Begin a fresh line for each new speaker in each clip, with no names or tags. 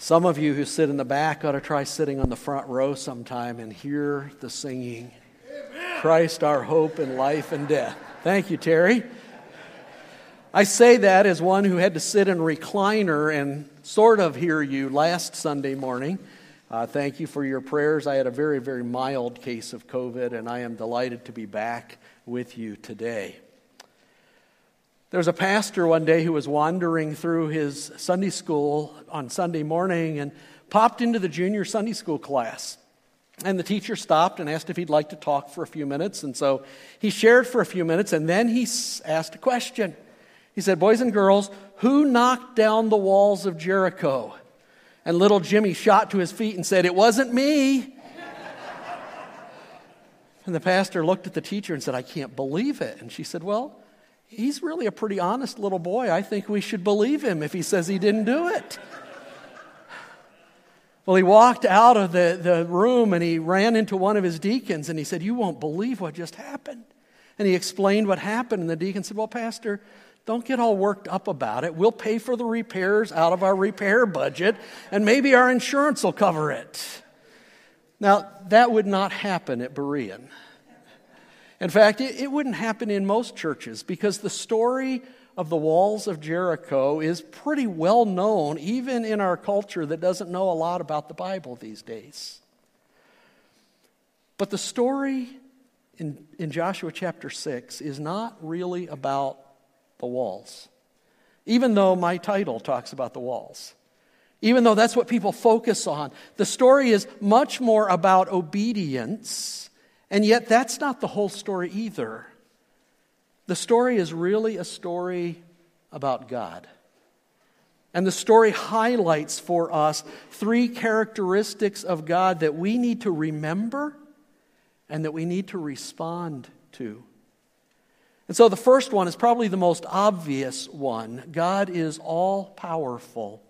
Some of you who sit in the back ought to try sitting on the front row sometime and hear the singing. Christ, our hope in life and death. Thank you, Terry. I say that as one who had to sit in recliner and sort of hear you last Sunday morning. Uh, thank you for your prayers. I had a very, very mild case of COVID, and I am delighted to be back with you today. There was a pastor one day who was wandering through his Sunday school on Sunday morning and popped into the junior Sunday school class. And the teacher stopped and asked if he'd like to talk for a few minutes. And so he shared for a few minutes and then he asked a question. He said, Boys and girls, who knocked down the walls of Jericho? And little Jimmy shot to his feet and said, It wasn't me. and the pastor looked at the teacher and said, I can't believe it. And she said, Well, he's really a pretty honest little boy. I think we should believe him if he says he didn't do it. Well, he walked out of the, the room and he ran into one of his deacons and he said, You won't believe what just happened. And he explained what happened. And the deacon said, Well, Pastor, don't get all worked up about it. We'll pay for the repairs out of our repair budget, and maybe our insurance will cover it. Now, that would not happen at Berean. In fact, it, it wouldn't happen in most churches because the story of the walls of Jericho is pretty well known, even in our culture that doesn't know a lot about the Bible these days. But the story in, in Joshua chapter 6 is not really about the walls, even though my title talks about the walls. Even though that's what people focus on, the story is much more about obedience and yet, that's not the whole story either. The story is really a story about God. And the story highlights for us three characteristics of God that we need to remember and that we need to respond to. And so the first one is probably the most obvious one God is all powerful.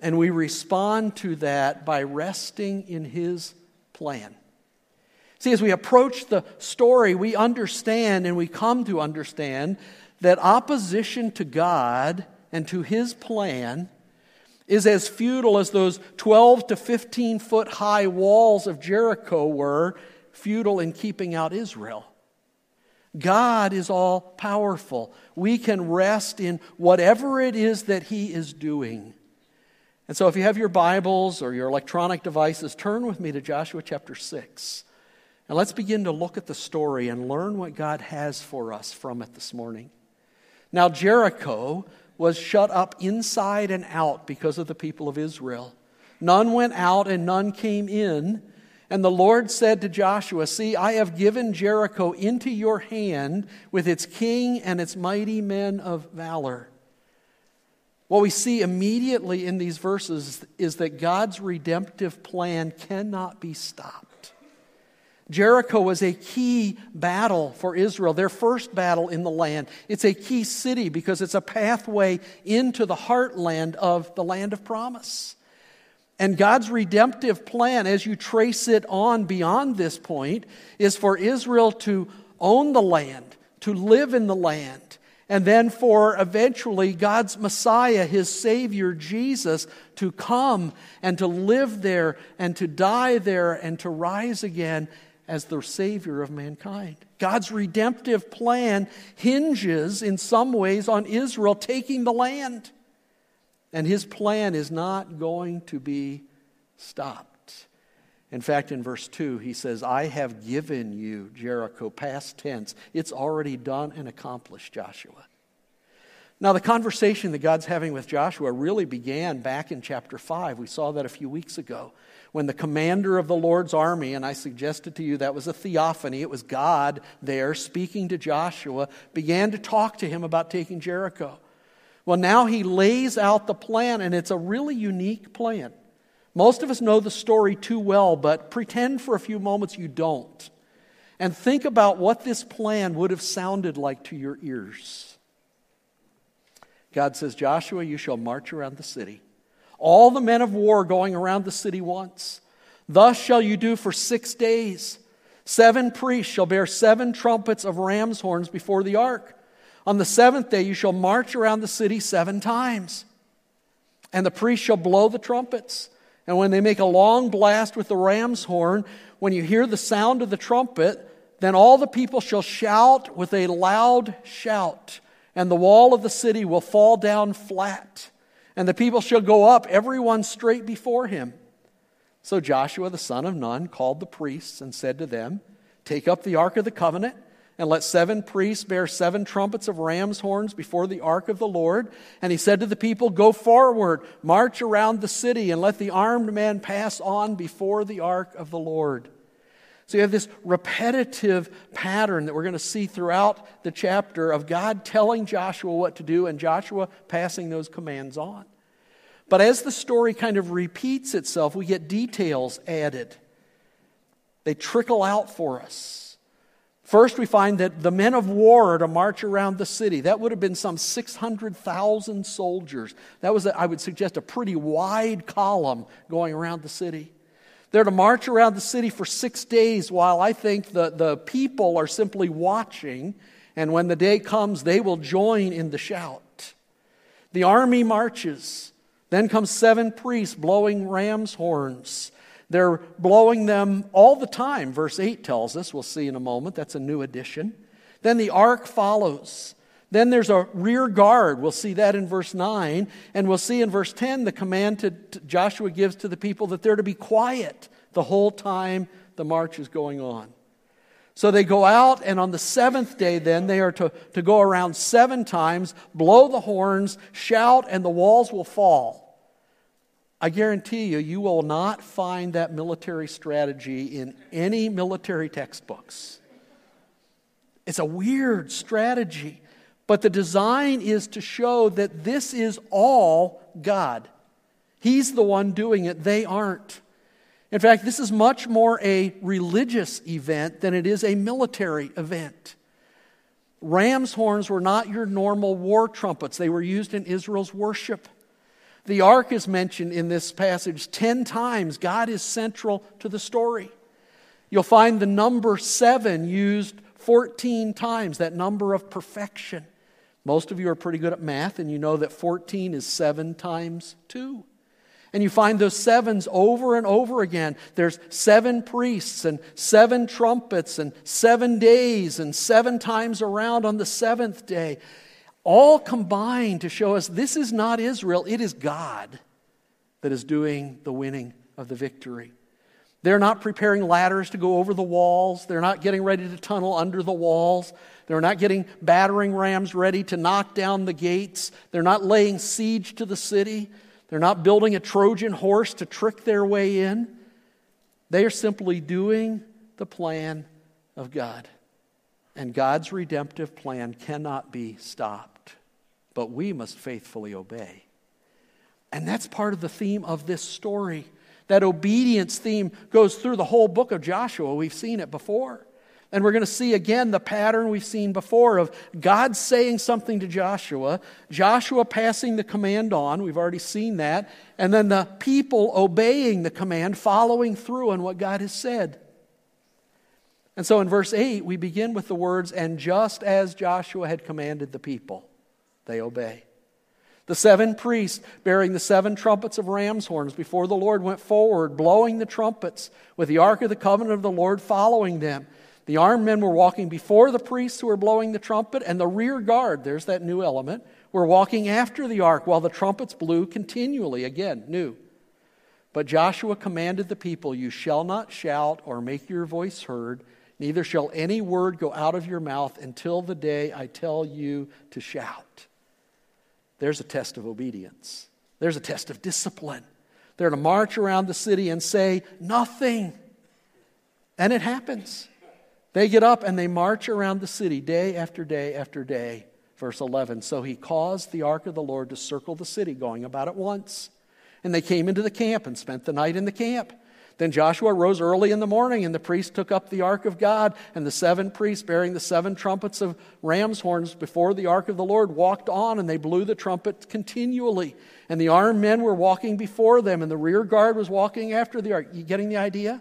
And we respond to that by resting in His plan. See, as we approach the story, we understand and we come to understand that opposition to God and to His plan is as futile as those 12 to 15 foot high walls of Jericho were futile in keeping out Israel. God is all powerful. We can rest in whatever it is that He is doing. And so, if you have your Bibles or your electronic devices, turn with me to Joshua chapter 6. And let's begin to look at the story and learn what God has for us from it this morning. Now, Jericho was shut up inside and out because of the people of Israel. None went out and none came in. And the Lord said to Joshua, See, I have given Jericho into your hand with its king and its mighty men of valor. What we see immediately in these verses is that God's redemptive plan cannot be stopped. Jericho was a key battle for Israel, their first battle in the land. It's a key city because it's a pathway into the heartland of the land of promise. And God's redemptive plan, as you trace it on beyond this point, is for Israel to own the land, to live in the land, and then for eventually God's Messiah, his Savior, Jesus, to come and to live there and to die there and to rise again as the Savior of mankind. God's redemptive plan hinges in some ways on Israel taking the land. And his plan is not going to be stopped. In fact, in verse 2, he says, I have given you Jericho, past tense. It's already done and accomplished, Joshua. Now, the conversation that God's having with Joshua really began back in chapter 5. We saw that a few weeks ago when the commander of the Lord's army, and I suggested to you that was a theophany, it was God there speaking to Joshua, began to talk to him about taking Jericho. Well, now he lays out the plan, and it's a really unique plan. Most of us know the story too well, but pretend for a few moments you don't. And think about what this plan would have sounded like to your ears. God says, Joshua, you shall march around the city all the men of war going around the city once. Thus shall you do for six days. Seven priests shall bear seven trumpets of ram's horns before the ark. On the seventh day you shall march around the city seven times. And the priests shall blow the trumpets. And when they make a long blast with the ram's horn, when you hear the sound of the trumpet, then all the people shall shout with a loud shout, and the wall of the city will fall down flat, and the people shall go up, every one straight before him. So Joshua the son of Nun called the priests and said to them, Take up the ark of the covenant and let seven priests bear seven trumpets of ram's horns before the ark of the Lord. And he said to the people, Go forward, march around the city, and let the armed men pass on before the ark of the Lord. So you have this repetitive pattern that we're going to see throughout the chapter of God telling Joshua what to do and Joshua passing those commands on. But as the story kind of repeats itself, we get details added. They trickle out for us. First, we find that the men of war are to march around the city. That would have been some 600,000 soldiers. That was, I would suggest, a pretty wide column going around the city. They're to march around the city for six days while I think the, the people are simply watching, and when the day comes, they will join in the shout. The army marches. Then comes seven priests blowing ram's horns. They're blowing them all the time, verse 8 tells us. We'll see in a moment. That's a new addition. Then the ark follows. Then there's a rear guard. We'll see that in verse 9. And we'll see in verse 10 the command to, to Joshua gives to the people that they're to be quiet the whole time the march is going on. So they go out, and on the seventh day, then, they are to, to go around seven times, blow the horns, shout, and the walls will fall. I guarantee you, you will not find that military strategy in any military textbooks. It's a weird strategy, but the design is to show that this is all God. He's the one doing it, they aren't. In fact, this is much more a religious event than it is a military event. Ram's horns were not your normal war trumpets, they were used in Israel's worship. The ark is mentioned in this passage 10 times. God is central to the story. You'll find the number seven used 14 times, that number of perfection. Most of you are pretty good at math, and you know that 14 is seven times two. And you find those sevens over and over again. There's seven priests and seven trumpets and seven days and seven times around on the seventh day all combined to show us this is not Israel, it is God that is doing the winning of the victory. They're not preparing ladders to go over the walls. They're not getting ready to tunnel under the walls. They're not getting battering rams ready to knock down the gates. They're not laying siege to the city. They're not building a Trojan horse to trick their way in. They are simply doing the plan of God. And God's redemptive plan cannot be stopped, but we must faithfully obey. And that's part of the theme of this story. That obedience theme goes through the whole book of Joshua. We've seen it before. And we're going to see again the pattern we've seen before of God saying something to Joshua, Joshua passing the command on. We've already seen that. And then the people obeying the command, following through on what God has said. And so in verse 8, we begin with the words, and just as Joshua had commanded the people, they obey. The seven priests bearing the seven trumpets of ram's horns before the Lord went forward, blowing the trumpets, with the ark of the covenant of the Lord following them. The armed men were walking before the priests who were blowing the trumpet, and the rear guard, there's that new element, were walking after the ark while the trumpets blew continually. Again, new. But Joshua commanded the people, You shall not shout or make your voice heard Neither shall any word go out of your mouth until the day I tell you to shout. There's a test of obedience. There's a test of discipline. They're to march around the city and say nothing. And it happens. They get up and they march around the city day after day after day. Verse 11 So he caused the ark of the Lord to circle the city, going about it once. And they came into the camp and spent the night in the camp. Then Joshua rose early in the morning, and the priests took up the ark of God, and the seven priests bearing the seven trumpets of ram's horns before the ark of the Lord walked on, and they blew the trumpet continually. And the armed men were walking before them, and the rear guard was walking after the ark. You getting the idea?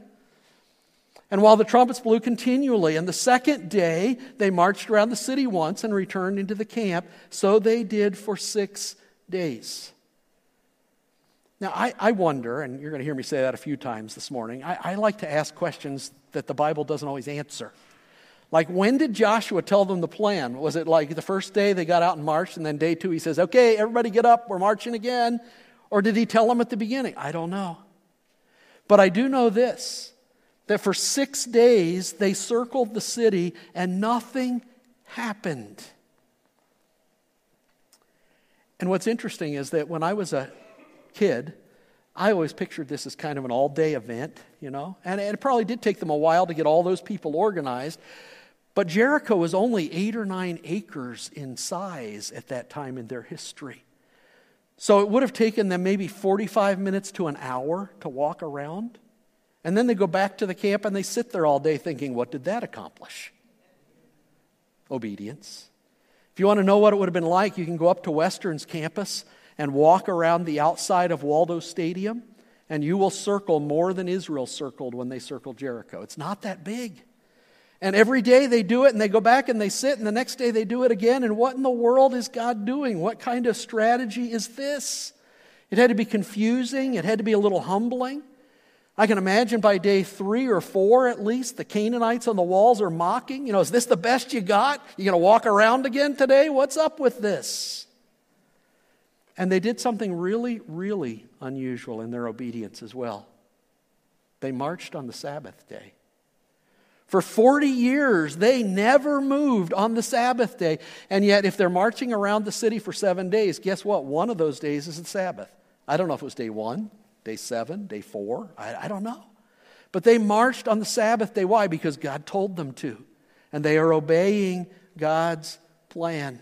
And while the trumpets blew continually, and the second day they marched around the city once and returned into the camp, so they did for six days. Now, I, I wonder, and you're going to hear me say that a few times this morning, I, I like to ask questions that the Bible doesn't always answer. Like, when did Joshua tell them the plan? Was it like the first day they got out and marched, and then day two he says, Okay, everybody get up, we're marching again? Or did he tell them at the beginning? I don't know. But I do know this that for six days they circled the city and nothing happened. And what's interesting is that when I was a kid, I always pictured this as kind of an all day event, you know, and it probably did take them a while to get all those people organized. But Jericho was only eight or nine acres in size at that time in their history. So it would have taken them maybe 45 minutes to an hour to walk around. And then they go back to the camp and they sit there all day thinking, what did that accomplish? Obedience. If you want to know what it would have been like, you can go up to Western's campus and walk around the outside of Waldo Stadium, and you will circle more than Israel circled when they circled Jericho. It's not that big. And every day they do it and they go back and they sit, and the next day they do it again. And what in the world is God doing? What kind of strategy is this? It had to be confusing, it had to be a little humbling. I can imagine by day three or four at least, the Canaanites on the walls are mocking. You know, is this the best you got? You going to walk around again today? What's up with this? And they did something really, really unusual in their obedience as well. They marched on the Sabbath day. For 40 years, they never moved on the Sabbath day. And yet, if they're marching around the city for seven days, guess what? One of those days is the Sabbath. I don't know if it was day one, day seven, day four. I, I don't know. But they marched on the Sabbath day. Why? Because God told them to. And they are obeying God's plan.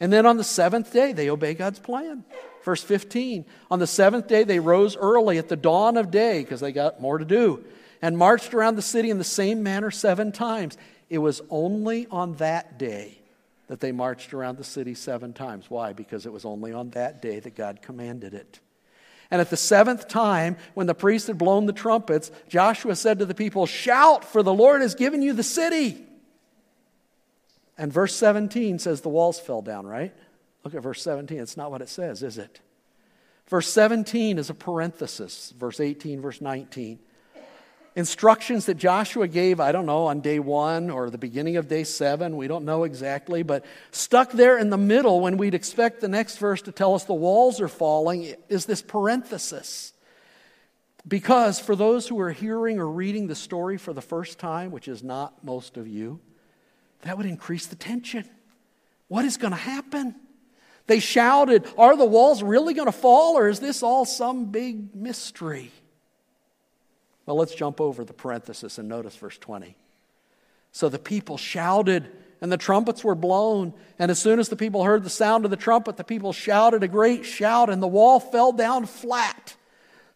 And then on the seventh day, they obey God's plan. Verse 15 On the seventh day, they rose early at the dawn of day because they got more to do and marched around the city in the same manner seven times. It was only on that day that they marched around the city seven times. Why? Because it was only on that day that God commanded it. And at the seventh time, when the priest had blown the trumpets, Joshua said to the people, Shout, for the Lord has given you the city. And verse 17 says the walls fell down, right? Look at verse 17. It's not what it says, is it? Verse 17 is a parenthesis, verse 18, verse 19 instructions that Joshua gave, I don't know, on day one or the beginning of day seven, we don't know exactly, but stuck there in the middle when we'd expect the next verse to tell us the walls are falling is this parenthesis. Because for those who are hearing or reading the story for the first time, which is not most of you, that would increase the tension. What is going to happen? They shouted, Are the walls really going to fall, or is this all some big mystery? Well, let's jump over the parenthesis and notice verse 20. So the people shouted, and the trumpets were blown. And as soon as the people heard the sound of the trumpet, the people shouted a great shout, and the wall fell down flat,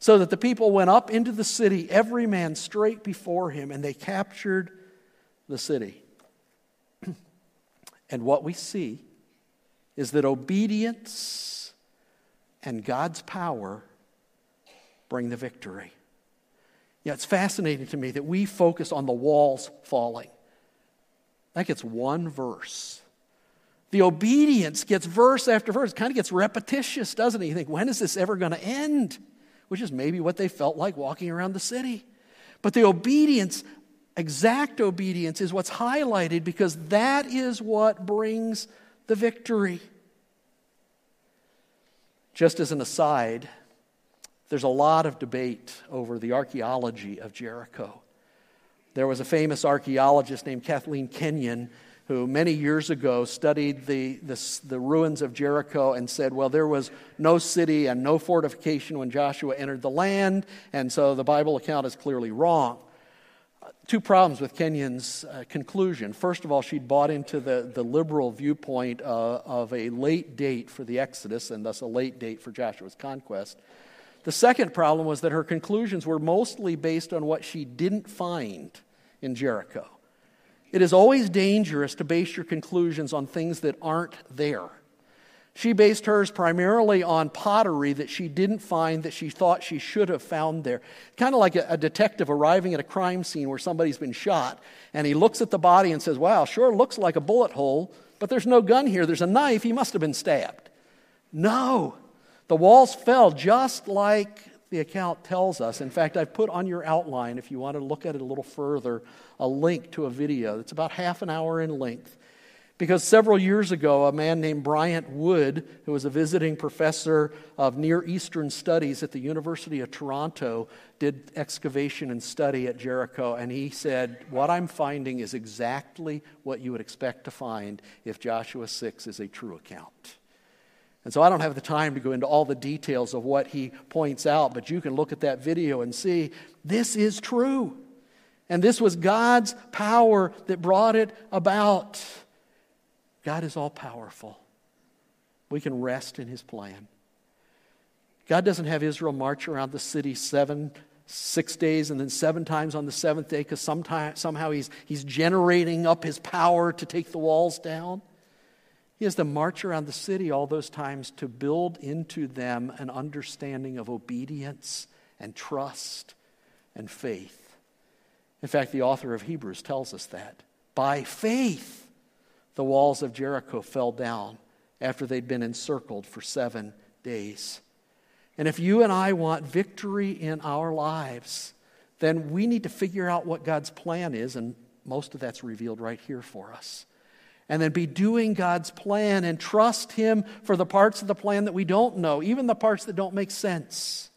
so that the people went up into the city, every man straight before him, and they captured the city. and what we see is that obedience and God's power bring the victory. Yeah, it's fascinating to me that we focus on the walls falling. That gets one verse. The obedience gets verse after verse. It kind of gets repetitious, doesn't it? You think, when is this ever going to end? Which is maybe what they felt like walking around the city. But the obedience, exact obedience, is what's highlighted because that is what brings the victory. Just as an aside, there's a lot of debate over the archaeology of Jericho. There was a famous archaeologist named Kathleen Kenyon who many years ago studied the, the, the, ruins of Jericho and said, well, there was no city and no fortification when Joshua entered the land, and so the Bible account is clearly wrong. Two problems with Kenyon's uh, conclusion. First of all, she'd bought into the, the liberal viewpoint uh, of a late date for the Exodus and thus a late date for Joshua's conquest. The second problem was that her conclusions were mostly based on what she didn't find in Jericho. It is always dangerous to base your conclusions on things that aren't there. She based hers primarily on pottery that she didn't find that she thought she should have found there. Kind of like a, a, detective arriving at a crime scene where somebody's been shot, and he looks at the body and says, Wow, sure looks like a bullet hole, but there's no gun here. There's a knife. He must have been stabbed. No, The walls fell just like the account tells us. In fact, I've put on your outline, if you want to look at it a little further, a link to a video that's about half an hour in length. Because several years ago, a man named Bryant Wood, who was a visiting professor of Near Eastern Studies at the University of Toronto, did excavation and study at Jericho. And he said, What I'm finding is exactly what you would expect to find if Joshua 6 is a true account. And so I don't have the time to go into all the details of what he points out, but you can look at that video and see this is true. And this was God's power that brought it about. God is all powerful. We can rest in his plan. God doesn't have Israel march around the city seven, six days and then seven times on the seventh day because somehow he's, he's generating up his power to take the walls down. He has to march around the city all those times to build into them an understanding of obedience and trust and faith. In fact, the author of Hebrews tells us that. By faith, the walls of Jericho fell down after they'd been encircled for seven days. And if you and I want victory in our lives, then we need to figure out what God's plan is, and most of that's revealed right here for us. And then be doing God's plan and trust Him for the parts of the plan that we don't know, even the parts that don't make sense.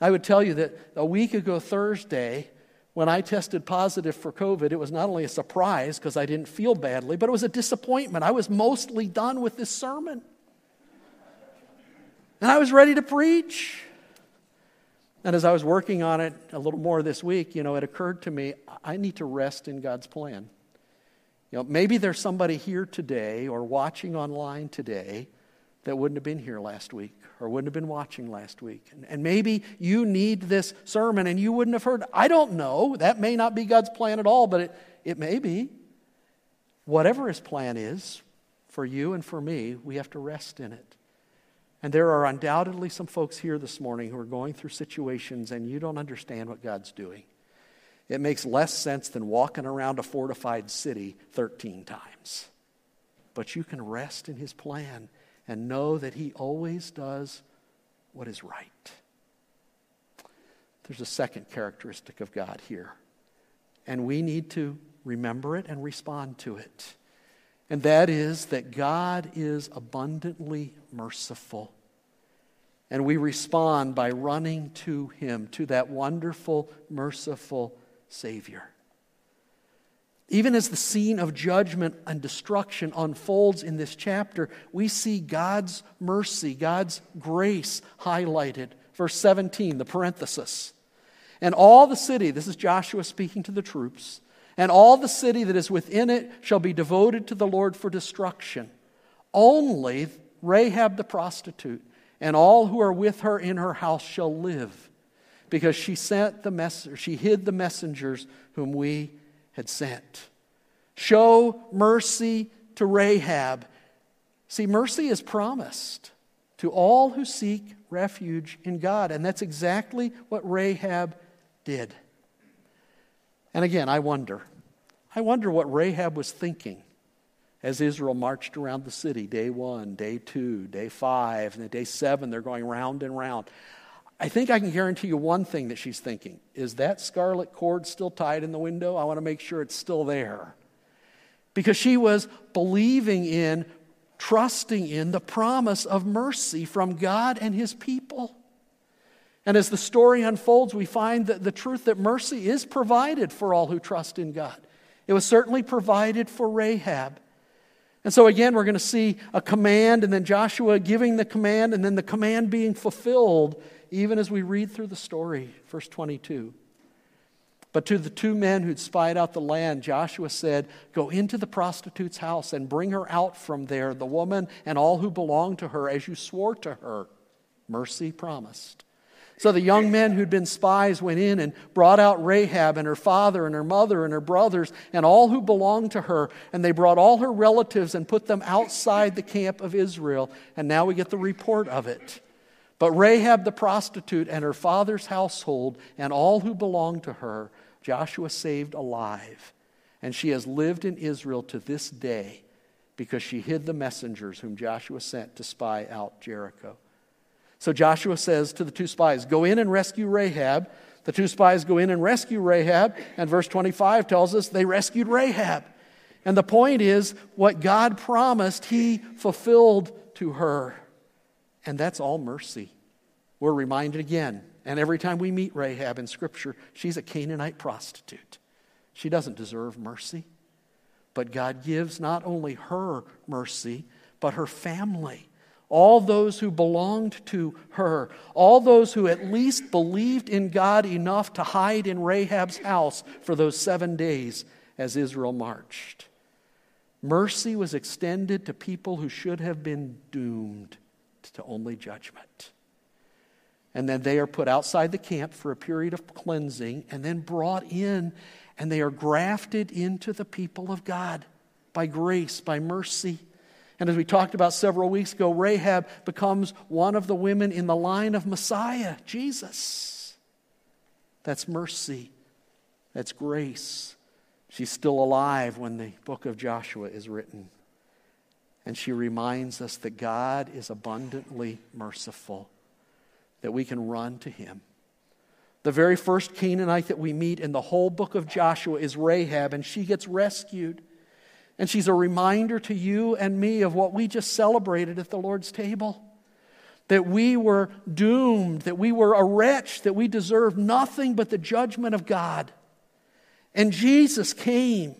I would tell you that a week ago, Thursday, when I tested positive for COVID, it was not only a surprise because I didn't feel badly, but it was a disappointment. I was mostly done with this sermon. And I was ready to preach. And as I was working on it a little more this week, you know, it occurred to me I need to rest in God's plan. You know, maybe there's somebody here today or watching online today that wouldn't have been here last week or wouldn't have been watching last week. And, and, maybe you need this sermon and you wouldn't have heard. I don't know. That may not be God's plan at all, but it, it may be. Whatever his plan is for you and for me, we have to rest in it. And there are undoubtedly some folks here this morning who are going through situations and you don't understand what God's doing. It makes less sense than walking around a fortified city 13 times. But you can rest in his plan and know that He always does what is right. There's a second characteristic of God here, and we need to remember it and respond to it. And that is that God is abundantly merciful. And we respond by running to Him, to that wonderful, merciful Savior. Even as the scene of judgment and destruction unfolds in this chapter, we see God's mercy, God's grace highlighted. Verse 17, the parenthesis. And all the city, this is Joshua speaking to the troops, and all the city that is within it shall be devoted to the Lord for destruction. Only Rahab the prostitute and all who are with her in her house shall live, because she sent the mess- she hid the messengers whom we had sent. Show mercy to Rahab. See, mercy is promised to all who seek refuge in God. And that's exactly what Rahab did. And again, I wonder. I wonder what Rahab was thinking as Israel marched around the city day one, day two, day five, and then day seven, they're going round and round. I think I can guarantee you one thing that she's thinking is that scarlet cord still tied in the window? I want to make sure it's still there. Because she was believing in, trusting in the promise of mercy from God and his people. And as the story unfolds, we find that the truth that mercy is provided for all who trust in God. It was certainly provided for Rahab. And so, again, we're going to see a command, and then Joshua giving the command, and then the command being fulfilled even as we read through the story, verse 22. But to the two men who'd spied out the land, Joshua said, Go into the prostitute's house and bring her out from there, the woman and all who belong to her, as you swore to her. Mercy promised. So the young men who'd been spies went in and brought out Rahab and her father and her mother and her brothers and all who belonged to her. And they brought all her relatives and put them outside the camp of Israel. And now we get the report of it. But Rahab the prostitute and her father's household and all who belonged to her, Joshua saved alive. And she has lived in Israel to this day because she hid the messengers whom Joshua sent to spy out Jericho. So Joshua says to the two spies, Go in and rescue Rahab. The two spies go in and rescue Rahab, and verse 25 tells us they rescued Rahab. And the point is, what God promised, He fulfilled to her. And that's all mercy. We're reminded again, and every time we meet Rahab in Scripture, she's a Canaanite prostitute. She doesn't deserve mercy. But God gives not only her mercy, but her family. All those who belonged to her, all those who at least believed in God enough to hide in Rahab's house for those seven days as Israel marched. Mercy was extended to people who should have been doomed to only judgment. And then they are put outside the camp for a period of cleansing and then brought in, and they are grafted into the people of God by grace, by mercy. And as we talked about several weeks ago, Rahab becomes one of the women in the line of Messiah, Jesus. That's mercy, that's grace. She's still alive when the book of Joshua is written. And she reminds us that God is abundantly merciful, that we can run to Him. The very first Canaanite that we meet in the whole book of Joshua is Rahab, and she gets rescued. And she's a reminder to you and me of what we just celebrated at the Lord's table that we were doomed, that we were a wretch, that we deserved nothing but the judgment of God. And Jesus came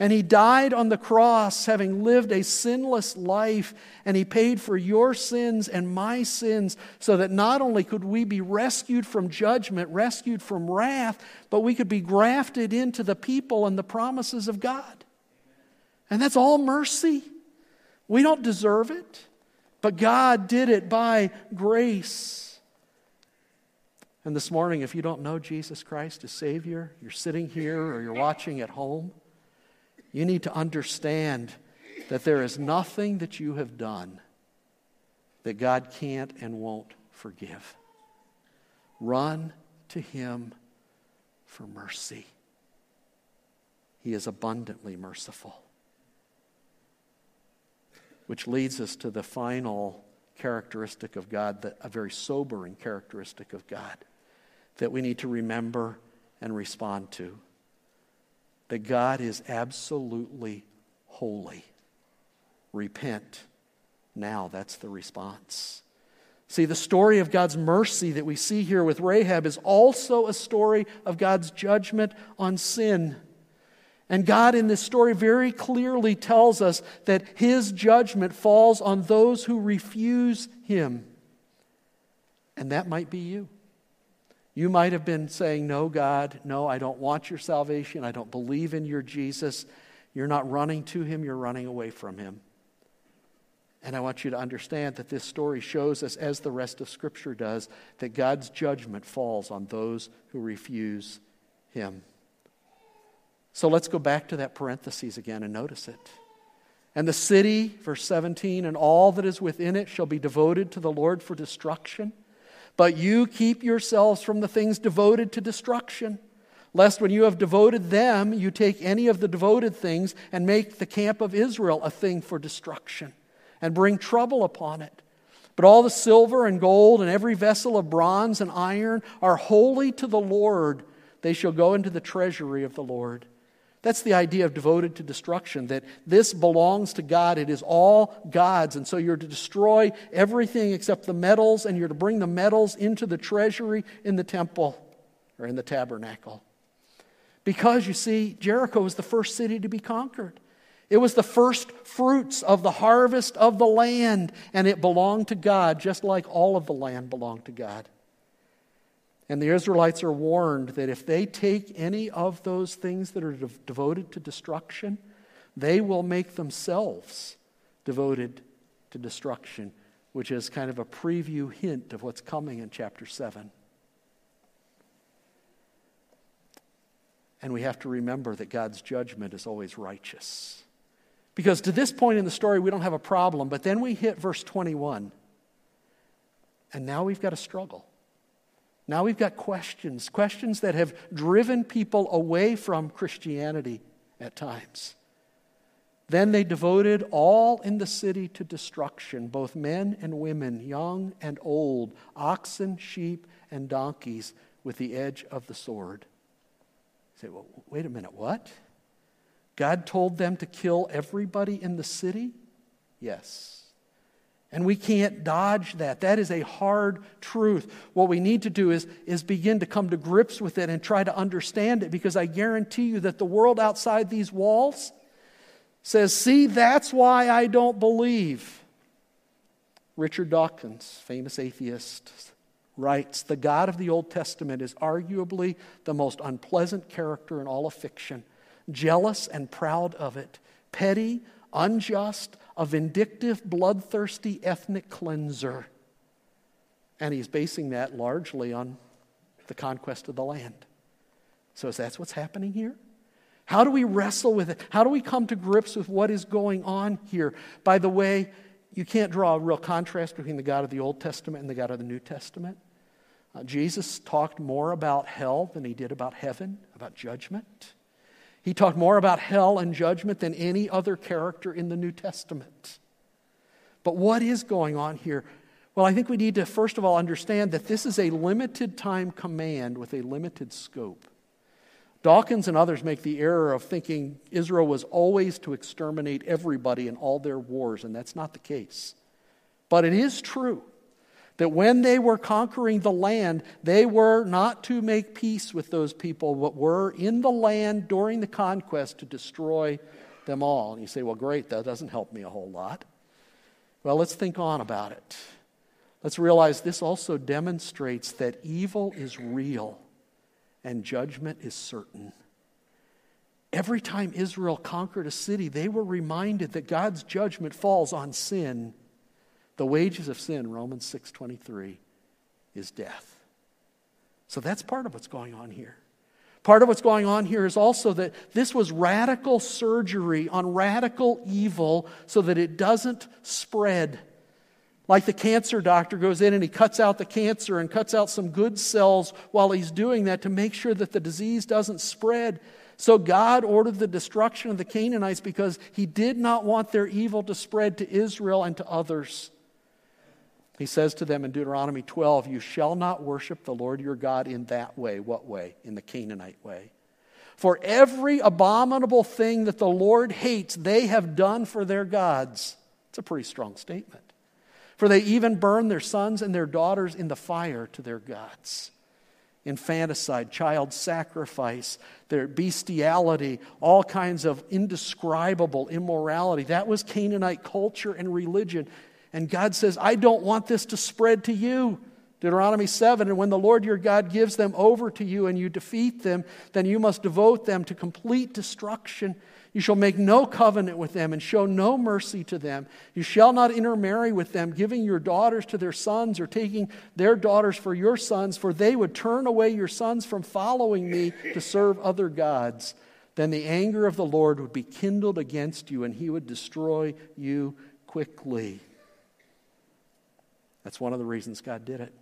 and he died on the cross, having lived a sinless life, and he paid for your sins and my sins, so that not only could we be rescued from judgment, rescued from wrath, but we could be grafted into the people and the promises of God. And that's all mercy. We don't deserve it, but God did it by grace. And this morning, if you don't know Jesus Christ as Savior, you're sitting here or you're watching at home, you need to understand that there is nothing that you have done that God can't and won't forgive. Run to Him for mercy. He is abundantly merciful. Which leads us to the final characteristic of God, a very sobering characteristic of God that we need to remember and respond to. That God is absolutely holy. Repent. Now, that's the response. See, the story of God's mercy that we see here with Rahab is also a story of God's judgment on sin. And God, in this story, very clearly tells us that His judgment falls on those who refuse Him. And that might be you. You might have been saying, No, God, no, I don't want your salvation. I don't believe in your Jesus. You're not running to him, you're running away from him. And I want you to understand that this story shows us, as the rest of Scripture does, that God's judgment falls on those who refuse him. So let's go back to that parenthesis again and notice it. And the city, verse 17, and all that is within it shall be devoted to the Lord for destruction. But you keep yourselves from the things devoted to destruction, lest when you have devoted them, you take any of the devoted things and make the camp of Israel a thing for destruction and bring trouble upon it. But all the silver and gold and every vessel of bronze and iron are holy to the Lord. They shall go into the treasury of the Lord. That's the idea of devoted to destruction, that this belongs to God. It is all God's. And so you're to destroy everything except the metals, and you're to bring the metals into the treasury in the temple or in the tabernacle. Because you see, Jericho was the first city to be conquered. It was the first fruits of the harvest of the land, and it belonged to God, just like all of the land belonged to God. And the Israelites are warned that if they take any of those things that are de- devoted to destruction, they will make themselves devoted to destruction, which is kind of a preview hint of what's coming in chapter 7. And we have to remember that God's judgment is always righteous. Because to this point in the story, we don't have a problem, but then we hit verse 21, and now we've got a struggle. Now we've got questions, questions that have driven people away from Christianity at times. Then they devoted all in the city to destruction, both men and women, young and old, oxen, sheep, and donkeys, with the edge of the sword. You say, well, wait a minute, what? God told them to kill everybody in the city? Yes. And we can't dodge that. That is a hard truth. What we need to do is, is begin to come to grips with it and try to understand it because I guarantee you that the world outside these walls says, See, that's why I don't believe. Richard Dawkins, famous atheist, writes The God of the Old Testament is arguably the most unpleasant character in all of fiction, jealous and proud of it, petty, unjust, a vindictive, bloodthirsty ethnic cleanser. And he's basing that largely on the conquest of the land. So, is that what's happening here? How do we wrestle with it? How do we come to grips with what is going on here? By the way, you can't draw a real contrast between the God of the Old Testament and the God of the New Testament. Uh, Jesus talked more about hell than he did about heaven, about judgment. He talked more about hell and judgment than any other character in the New Testament. But what is going on here? Well, I think we need to, first of all, understand that this is a limited time command with a limited scope. Dawkins and others make the error of thinking Israel was always to exterminate everybody in all their wars, and that's not the case. But it is true that when they were conquering the land, they were not to make peace with those people, but were in the land during the conquest to destroy them all. And you say, well, great, that doesn't help me a whole lot. Well, let's think on about it. Let's realize this also demonstrates that evil is real and judgment is certain. Every time Israel conquered a city, they were reminded that God's judgment falls on sin the wages of sin, Romans 6:23, is death. So that's part of what's going on here. Part of what's going on here is also that this was radical surgery on radical evil so that it doesn't spread. Like the cancer doctor goes in and he cuts out the cancer and cuts out some good cells while he's doing that to make sure that the disease doesn't spread. So God ordered the destruction of the Canaanites because he did not want their evil to spread to Israel and to others. He says to them in Deuteronomy 12, You shall not worship the Lord your God in that way. What way? In the Canaanite way. For every abominable thing that the Lord hates, they have done for their gods. It's a pretty strong statement. For they even burn their sons and their daughters in the fire to their gods. Infanticide, child sacrifice, their bestiality, all kinds of indescribable immorality. That was Canaanite culture and religion. And God says, I don't want this to spread to you. Deuteronomy 7 And when the Lord your God gives them over to you and you defeat them, then you must devote them to complete destruction. You shall make no covenant with them and show no mercy to them. You shall not intermarry with them, giving your daughters to their sons or taking their daughters for your sons, for they would turn away your sons from following me to serve other gods. Then the anger of the Lord would be kindled against you, and he would destroy you quickly. That's one of the reasons God did it.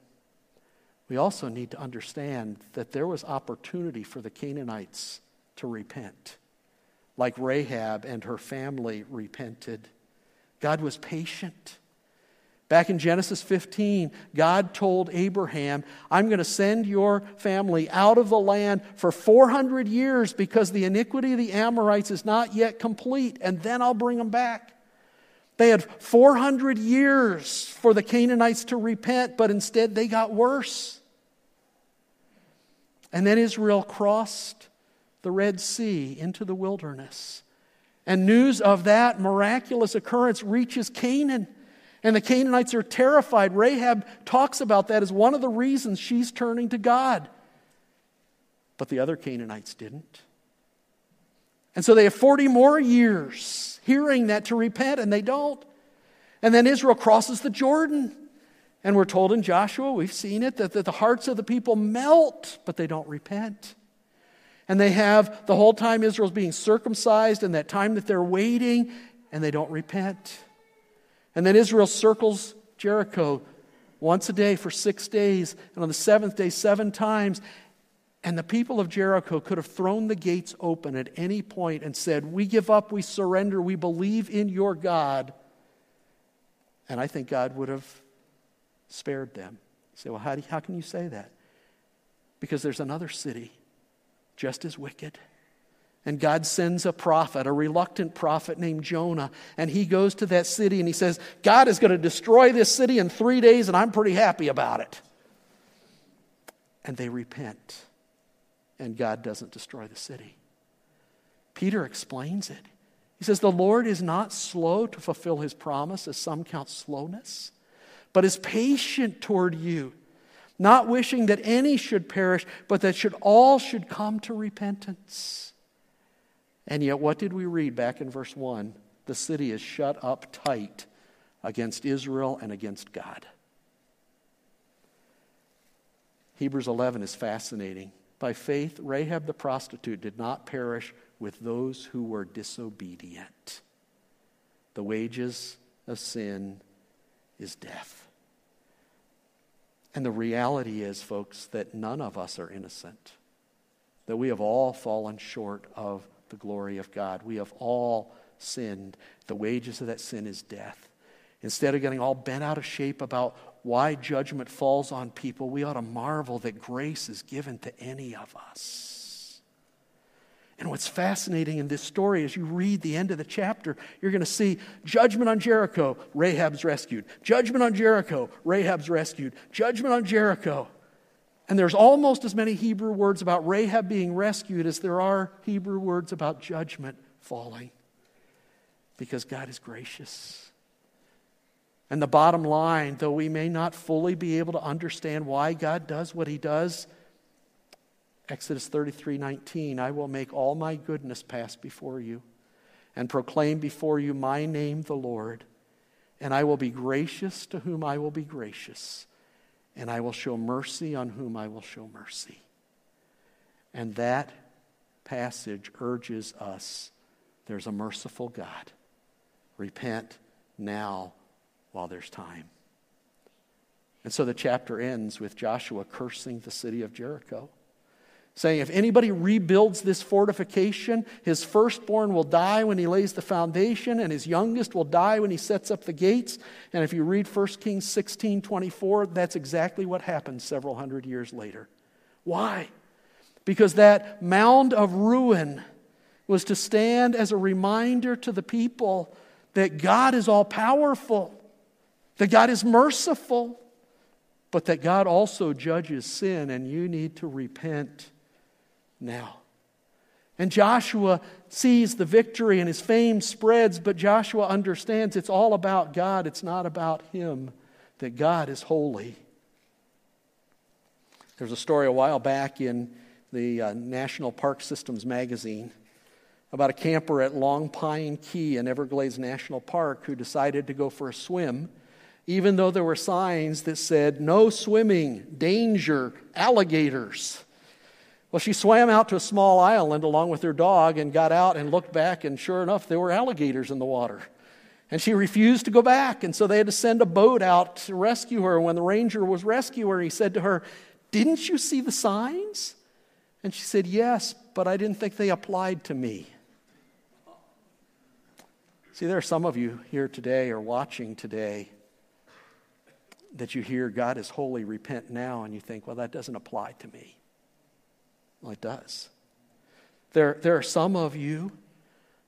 We also need to understand that there was opportunity for the Canaanites to repent, like Rahab and her family repented. God was patient. Back in Genesis 15, God told Abraham, I'm going to send your family out of the land for 400 years because the iniquity of the Amorites is not yet complete, and then I'll bring them back. They had 400 years for the Canaanites to repent, but instead they got worse. And then Israel crossed the Red Sea into the wilderness. And news of that miraculous occurrence reaches Canaan. And the Canaanites are terrified. Rahab talks about that as one of the reasons she's turning to God. But the other Canaanites didn't. And so they have 40 more years hearing that to repent, and they don't. And then Israel crosses the Jordan. And we're told in Joshua, we've seen it, that, that the hearts of the people melt, but they don't repent. And they have the whole time Israel's being circumcised and that time that they're waiting, and they don't repent. And then Israel circles Jericho once a day for six days, and on the seventh day, seven times. And the people of Jericho could have thrown the gates open at any point and said, We give up, we surrender, we believe in your God. And I think God would have spared them. You say, Well, how, do how can you say that? Because there's another city just as wicked. And God sends a prophet, a reluctant prophet named Jonah, and he goes to that city and he says, God is going to destroy this city in three days, and I'm pretty happy about it. And they repent and God doesn't destroy the city. Peter explains it. He says, The Lord is not slow to fulfill his promise, as some count slowness, but is patient toward you, not wishing that any should perish, but that should all should come to repentance. And yet, what did we read back in verse 1? The city is shut up tight against Israel and against God. Hebrews 11 is fascinating. By faith, Rahab the prostitute did not perish with those who were disobedient. The wages of sin is death. And the reality is, folks, that none of us are innocent, that we have all fallen short of the glory of God. We have all sinned. The wages of that sin is death. Instead of getting all bent out of shape about why judgment falls on people, we ought to marvel that grace is given to any of us. And what's fascinating in this story, as you read the end of the chapter, you're going to see judgment on Jericho, Rahab's rescued. Judgment on Jericho, Rahab's rescued. Judgment on Jericho. And there's almost as many Hebrew words about Rahab being rescued as there are Hebrew words about judgment falling. Because God is gracious. And the bottom line, though we may not fully be able to understand why God does what he does, Exodus 33 19, I will make all my goodness pass before you and proclaim before you my name, the Lord. And I will be gracious to whom I will be gracious, and I will show mercy on whom I will show mercy. And that passage urges us there's a merciful God. Repent now while there's time. And so the chapter ends with Joshua cursing the city of Jericho, saying, If anybody rebuilds this fortification, his firstborn will die when he lays the foundation, and his youngest will die when he sets up the gates. And if you read 1 Kings 16 24, that's exactly what happened several hundred years later. Why? Because that mound of ruin was to stand as a reminder to the people that God is all powerful that God is merciful, but that God also judges sin, and you need to repent now. And Joshua sees the victory and his fame spreads, but Joshua understands it's all about God, it's not about him, that God is holy. There's a story a while back in the uh, National Park Systems magazine about a camper at Long Pine Key in Everglades National Park who decided to go for a swim even though there were signs that said, no swimming, danger, alligators. Well, she swam out to a small island along with her dog and got out and looked back, and sure enough, there were alligators in the water. And she refused to go back, and so they had to send a boat out to rescue her. And when the ranger was rescuing her, he said to her, Didn't you see the signs? And she said, Yes, but I didn't think they applied to me. See, there are some of you here today or watching today that you hear God is holy, repent now, and you think, well, that doesn't apply to me. Well, it does. There, there are some of you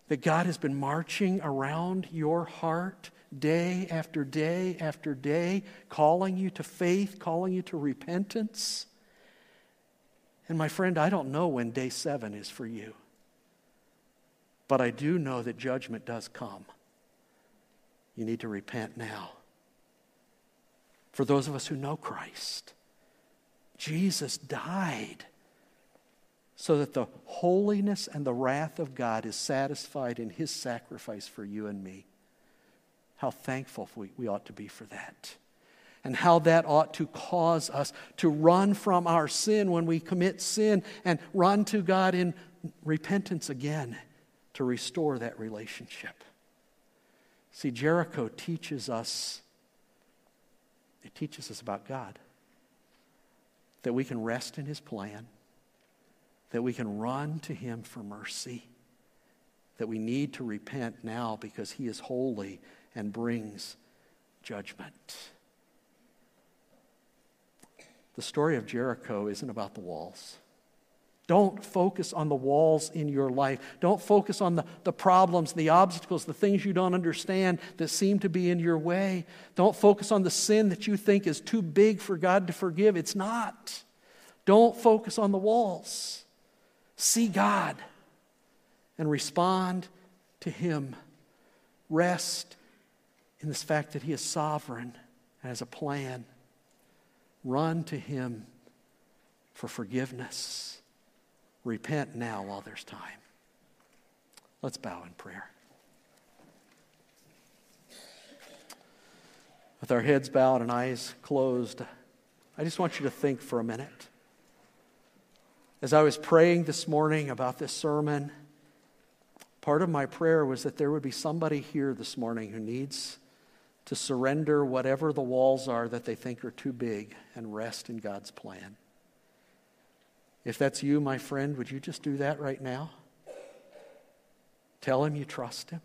that God has been marching around your heart day after day after day, calling you to faith, calling you to repentance. And my friend, I don't know when day seven is for you, but I do know that judgment does come. You need to repent now for those of us who know Christ. Jesus died so that the holiness and the wrath of God is satisfied in his sacrifice for you and me. How thankful we, we ought to be for that. And how that ought to cause us to run from our sin when we commit sin and run to God in repentance again to restore that relationship. See, Jericho teaches us it teaches us about God. That we can rest in His plan, that we can run to Him for mercy, that we need to repent now because He is holy and brings judgment. The story of Jericho isn't about the walls. Don't focus on the walls in your life. Don't focus on the, the problems, the obstacles, the things you don't understand that seem to be in your way. Don't focus on the sin that you think is too big for God to forgive. It's not. Don't focus on the walls. See God and respond to Him. Rest in this fact that He is sovereign and has a plan. Run to Him for forgiveness. Repent now while there's time. Let's bow in prayer. With our heads bowed and eyes closed, I just want you to think for a minute. As I was praying this morning about this sermon, part of my prayer was that there would be somebody here this morning who needs to surrender whatever the walls are that they think are too big and rest in God's plan. If that's you, my friend, would you just do that right now? Tell him you trust him.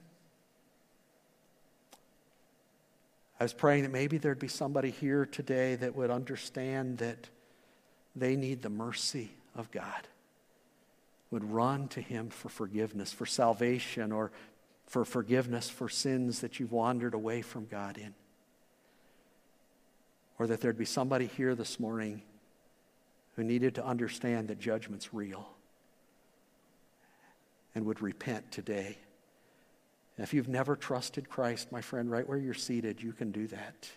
I was praying that maybe there'd be somebody here today that would understand that they need the mercy of God, would run to him for forgiveness, for salvation, or for forgiveness for sins that you've wandered away from God in. Or that there'd be somebody here this morning who needed to understand that judgment's real and would repent today. And if you've never trusted Christ, my friend, right where you're seated, you can do that.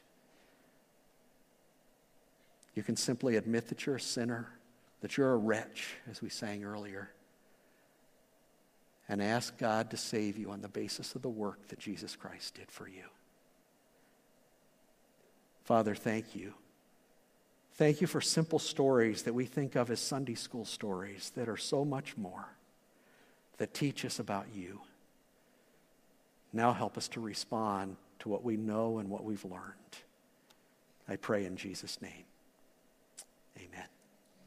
You can simply admit that you're a sinner, that you're a wretch, as we sang earlier, and ask God to save you on the basis of the work that Jesus Christ did for you. Father, thank you. Thank you for simple stories that we think of as Sunday school stories that are so much more, that teach us about you. Now help us to respond to what we know and what we've learned. I pray in Jesus' name.